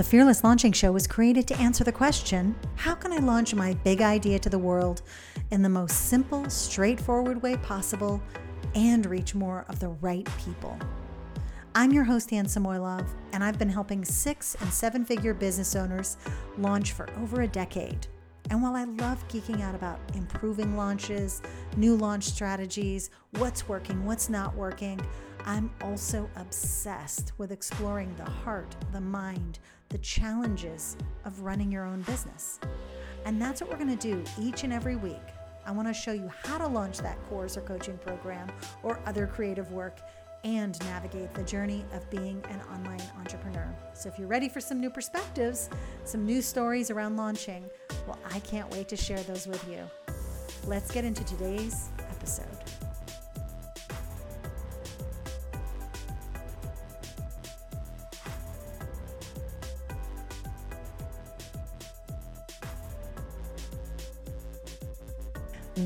The Fearless Launching Show was created to answer the question how can I launch my big idea to the world in the most simple, straightforward way possible and reach more of the right people? I'm your host, Anne Samoilov, and I've been helping six and seven figure business owners launch for over a decade. And while I love geeking out about improving launches, new launch strategies, what's working, what's not working, I'm also obsessed with exploring the heart, the mind, the challenges of running your own business. And that's what we're going to do each and every week. I want to show you how to launch that course or coaching program or other creative work and navigate the journey of being an online entrepreneur. So, if you're ready for some new perspectives, some new stories around launching, well, I can't wait to share those with you. Let's get into today's episode.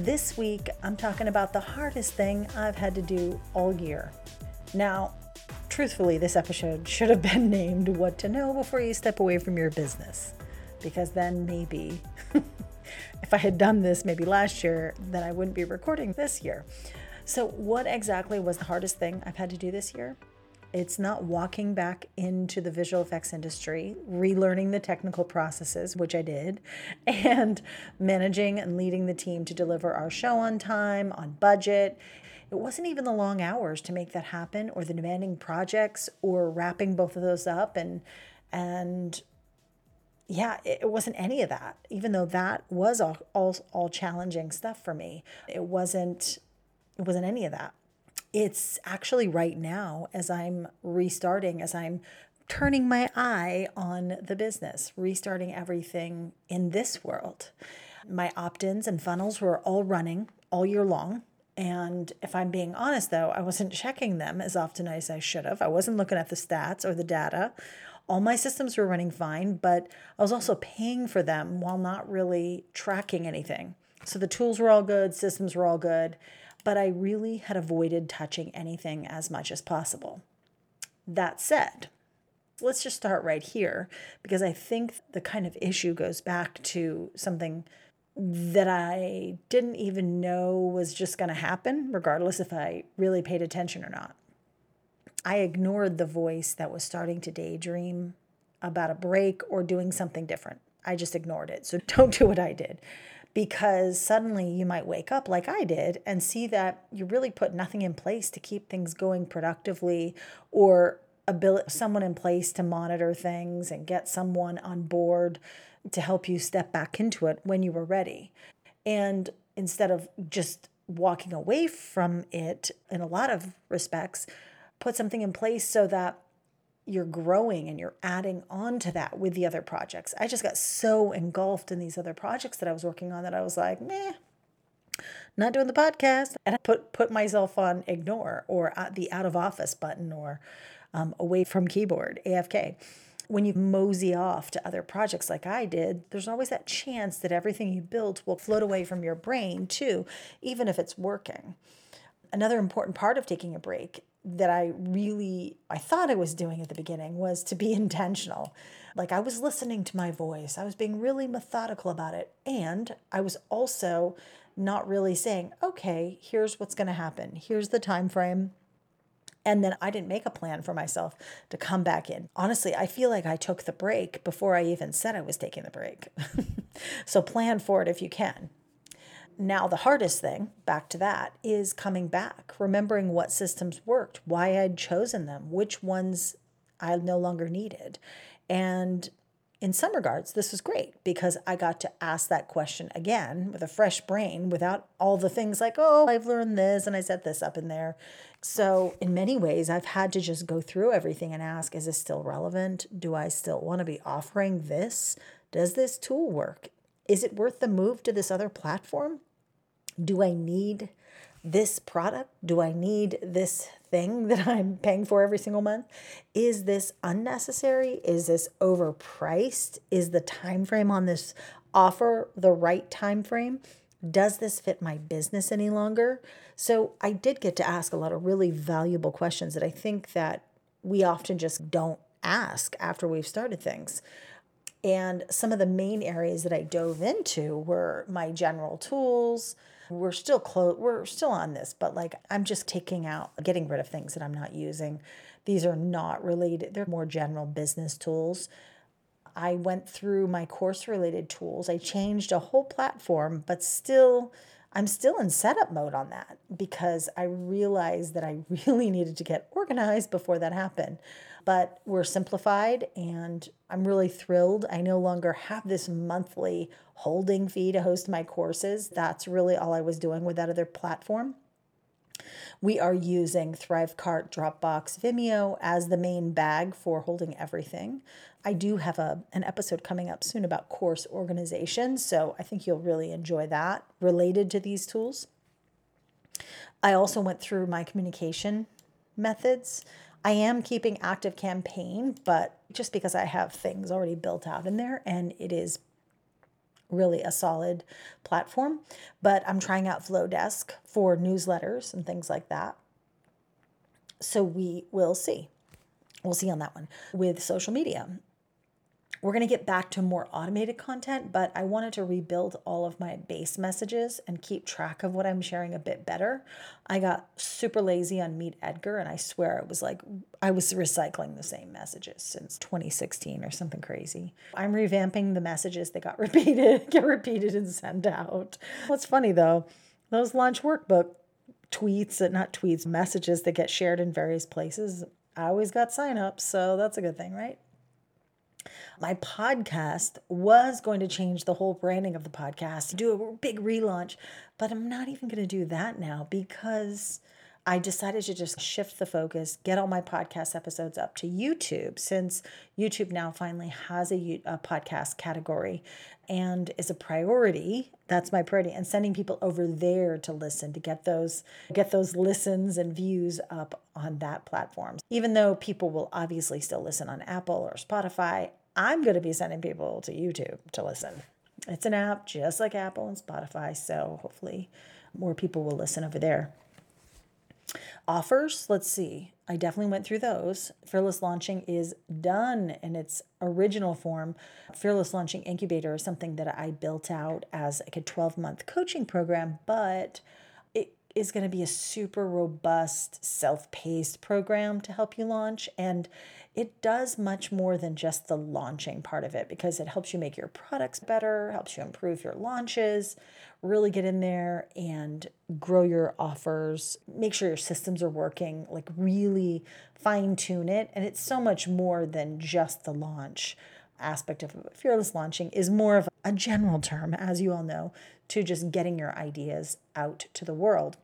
This week, I'm talking about the hardest thing I've had to do all year. Now, truthfully, this episode should have been named What to Know Before You Step Away from Your Business, because then maybe if I had done this maybe last year, then I wouldn't be recording this year. So, what exactly was the hardest thing I've had to do this year? It's not walking back into the visual effects industry, relearning the technical processes, which I did, and managing and leading the team to deliver our show on time, on budget. It wasn't even the long hours to make that happen or the demanding projects or wrapping both of those up and and yeah, it wasn't any of that. Even though that was all, all all challenging stuff for me. It wasn't it wasn't any of that it's actually right now as I'm restarting, as I'm turning my eye on the business, restarting everything in this world. My opt ins and funnels were all running all year long. And if I'm being honest, though, I wasn't checking them as often as I should have. I wasn't looking at the stats or the data. All my systems were running fine, but I was also paying for them while not really tracking anything. So the tools were all good, systems were all good but I really had avoided touching anything as much as possible. That said, let's just start right here because I think the kind of issue goes back to something that I didn't even know was just going to happen, regardless if I really paid attention or not. I ignored the voice that was starting to daydream about a break or doing something different. I just ignored it. So don't do what I did because suddenly you might wake up like I did and see that you really put nothing in place to keep things going productively or ability someone in place to monitor things and get someone on board to help you step back into it when you were ready. And instead of just walking away from it in a lot of respects, put something in place so that you're growing and you're adding on to that with the other projects. I just got so engulfed in these other projects that I was working on that I was like, meh, not doing the podcast. And I put put myself on ignore or the out of office button or um, away from keyboard, AFK. When you mosey off to other projects like I did, there's always that chance that everything you built will float away from your brain too, even if it's working. Another important part of taking a break that I really I thought I was doing at the beginning was to be intentional. Like I was listening to my voice. I was being really methodical about it. And I was also not really saying, "Okay, here's what's going to happen. Here's the time frame." And then I didn't make a plan for myself to come back in. Honestly, I feel like I took the break before I even said I was taking the break. so plan for it if you can. Now, the hardest thing, back to that, is coming back, remembering what systems worked, why I'd chosen them, which ones I no longer needed. And in some regards, this was great because I got to ask that question again with a fresh brain without all the things like, oh, I've learned this and I set this up in there. So, in many ways, I've had to just go through everything and ask, is this still relevant? Do I still want to be offering this? Does this tool work? Is it worth the move to this other platform? Do I need this product? Do I need this thing that I'm paying for every single month? Is this unnecessary? Is this overpriced? Is the time frame on this offer the right time frame? Does this fit my business any longer? So I did get to ask a lot of really valuable questions that I think that we often just don't ask after we've started things. And some of the main areas that I dove into were my general tools. We're still close, we're still on this, but like I'm just taking out, getting rid of things that I'm not using. These are not related, they're more general business tools. I went through my course related tools. I changed a whole platform, but still, I'm still in setup mode on that because I realized that I really needed to get organized before that happened but we're simplified and I'm really thrilled. I no longer have this monthly holding fee to host my courses. That's really all I was doing with that other platform. We are using Thrivecart, Dropbox, Vimeo as the main bag for holding everything. I do have a, an episode coming up soon about course organization, so I think you'll really enjoy that related to these tools. I also went through my communication methods. I am keeping Active Campaign, but just because I have things already built out in there and it is really a solid platform. But I'm trying out Flodesk for newsletters and things like that. So we will see. We'll see on that one. With social media, we're going to get back to more automated content, but I wanted to rebuild all of my base messages and keep track of what I'm sharing a bit better. I got super lazy on Meet Edgar, and I swear it was like I was recycling the same messages since 2016 or something crazy. I'm revamping the messages that got repeated, get repeated and sent out. What's funny though, those launch workbook tweets, uh, not tweets, messages that get shared in various places, I always got signups, so that's a good thing, right? My podcast was going to change the whole branding of the podcast, do a big relaunch, but I'm not even going to do that now because I decided to just shift the focus, get all my podcast episodes up to YouTube since YouTube now finally has a, a, podcast category and is a priority. That's my priority and sending people over there to listen to get those get those listens and views up on that platform. Even though people will obviously still listen on Apple or Spotify, I'm going to be sending people to YouTube to listen. It's an app just like Apple and Spotify, so hopefully more people will listen over there. Offers, let's see. I definitely went through those. Fearless Launching is done in its original form. Fearless Launching Incubator is something that I built out as like a 12 month coaching program, but it is going to be a super robust, self paced program to help you launch. And it does much more than just the launching part of it because it helps you make your products better, helps you improve your launches, really get in there and grow your offers, make sure your systems are working, like really fine tune it. And it's so much more than just the launch aspect of fearless launching is more of a general term as you all know to just getting your ideas out to the world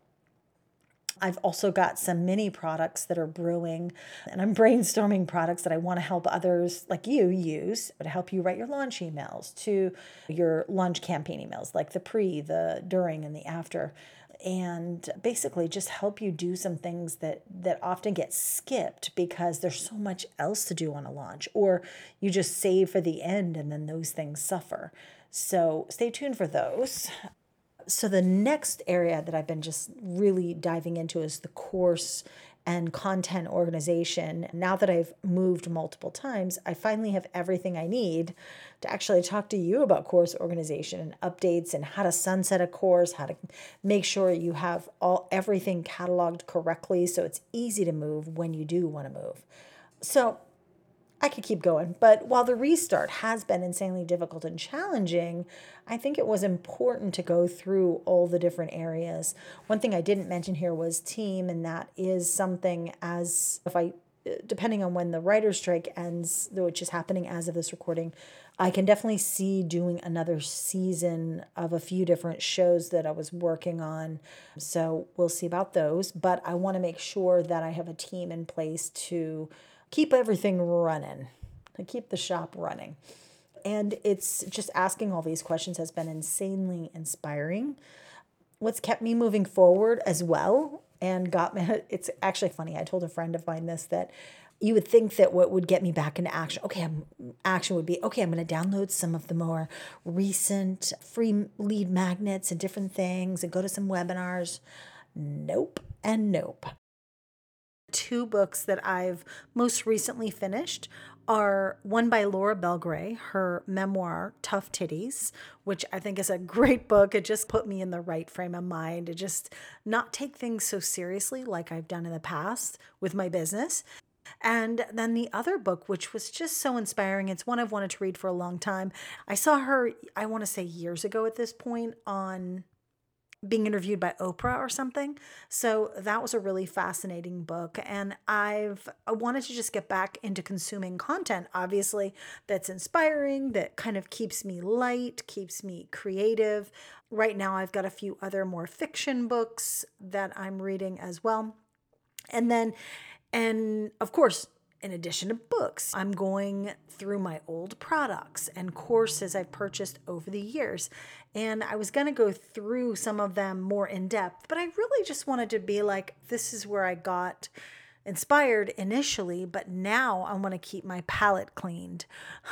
I've also got some mini products that are brewing, and I'm brainstorming products that I want to help others like you use to help you write your launch emails to your launch campaign emails, like the pre, the during, and the after and basically just help you do some things that that often get skipped because there's so much else to do on a launch or you just save for the end and then those things suffer. So stay tuned for those so the next area that I've been just really diving into is the course and content organization. Now that I've moved multiple times, I finally have everything I need to actually talk to you about course organization and updates and how to sunset a course, how to make sure you have all everything cataloged correctly so it's easy to move when you do want to move. So, I could keep going. But while the restart has been insanely difficult and challenging, I think it was important to go through all the different areas. One thing I didn't mention here was team, and that is something as if I depending on when the writer's strike ends, which is happening as of this recording, I can definitely see doing another season of a few different shows that I was working on. So we'll see about those. But I want to make sure that I have a team in place to keep everything running, to keep the shop running. And it's just asking all these questions has been insanely inspiring. What's kept me moving forward as well and got me, it's actually funny. I told a friend of mine this that you would think that what would get me back into action, okay, I'm, action would be, okay, I'm going to download some of the more recent free lead magnets and different things and go to some webinars. Nope and nope. Two books that I've most recently finished are one by Laura Belgray, her memoir, Tough Titties, which I think is a great book. It just put me in the right frame of mind to just not take things so seriously like I've done in the past with my business. And then the other book, which was just so inspiring, it's one I've wanted to read for a long time. I saw her, I want to say years ago at this point, on being interviewed by Oprah or something. So that was a really fascinating book. And I've I wanted to just get back into consuming content, obviously, that's inspiring, that kind of keeps me light, keeps me creative. Right now, I've got a few other more fiction books that I'm reading as well. And then, and of course, in addition to books, I'm going through my old products and courses I've purchased over the years. And I was going to go through some of them more in depth, but I really just wanted to be like, this is where I got inspired initially, but now I want to keep my palate cleaned,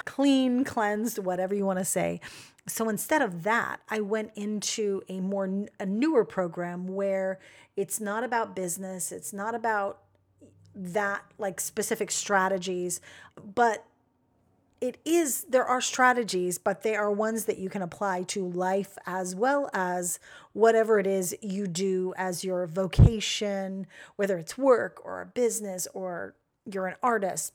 clean, cleansed, whatever you want to say. So instead of that, I went into a more a newer program where it's not about business, it's not about that like specific strategies, but it is there are strategies but they are ones that you can apply to life as well as whatever it is you do as your vocation whether it's work or a business or you're an artist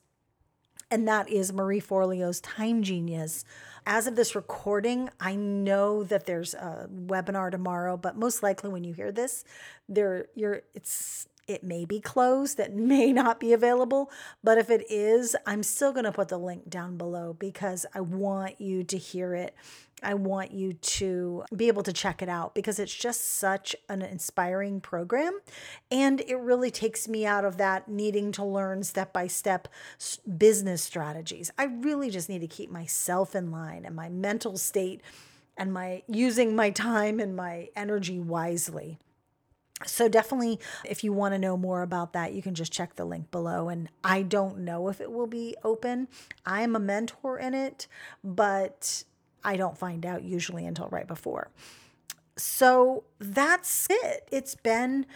and that is Marie Forleo's Time Genius. As of this recording, I know that there's a webinar tomorrow, but most likely when you hear this, there you're it's it may be closed, that may not be available. But if it is, I'm still going to put the link down below because I want you to hear it. I want you to be able to check it out because it's just such an inspiring program. And it really takes me out of that needing to learn step by step business strategies. I really just need to keep myself in line and my mental state and my using my time and my energy wisely. So, definitely, if you want to know more about that, you can just check the link below. And I don't know if it will be open. I'm a mentor in it, but I don't find out usually until right before. So, that's it. It's been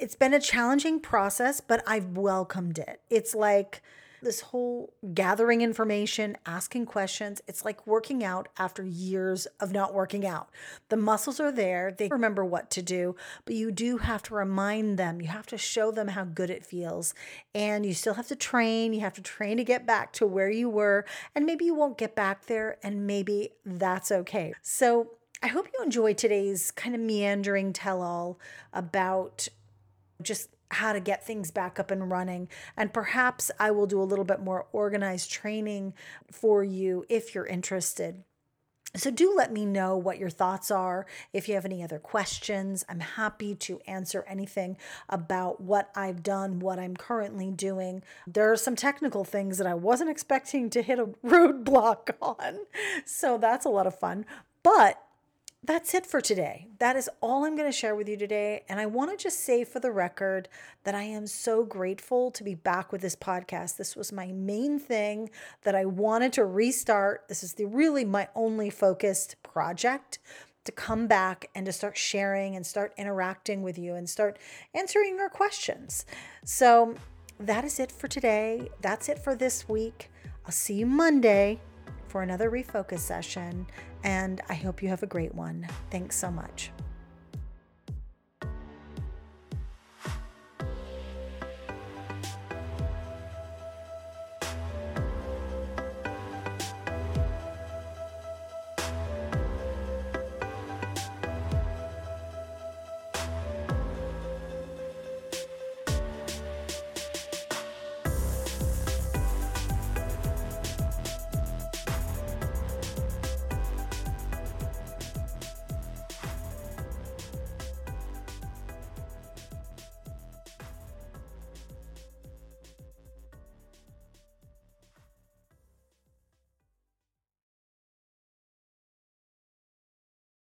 it's been a challenging process, but I've welcomed it. It's like this whole gathering information, asking questions, it's like working out after years of not working out. The muscles are there, they remember what to do, but you do have to remind them. You have to show them how good it feels. And you still have to train. You have to train to get back to where you were. And maybe you won't get back there, and maybe that's okay. So, I hope you enjoyed today's kind of meandering tell all about just how to get things back up and running. And perhaps I will do a little bit more organized training for you if you're interested. So, do let me know what your thoughts are. If you have any other questions, I'm happy to answer anything about what I've done, what I'm currently doing. There are some technical things that I wasn't expecting to hit a roadblock on. So, that's a lot of fun. But that's it for today. That is all I'm going to share with you today. And I want to just say for the record that I am so grateful to be back with this podcast. This was my main thing that I wanted to restart. This is the really my only focused project to come back and to start sharing and start interacting with you and start answering your questions. So that is it for today. That's it for this week. I'll see you Monday for another refocus session, and I hope you have a great one. Thanks so much.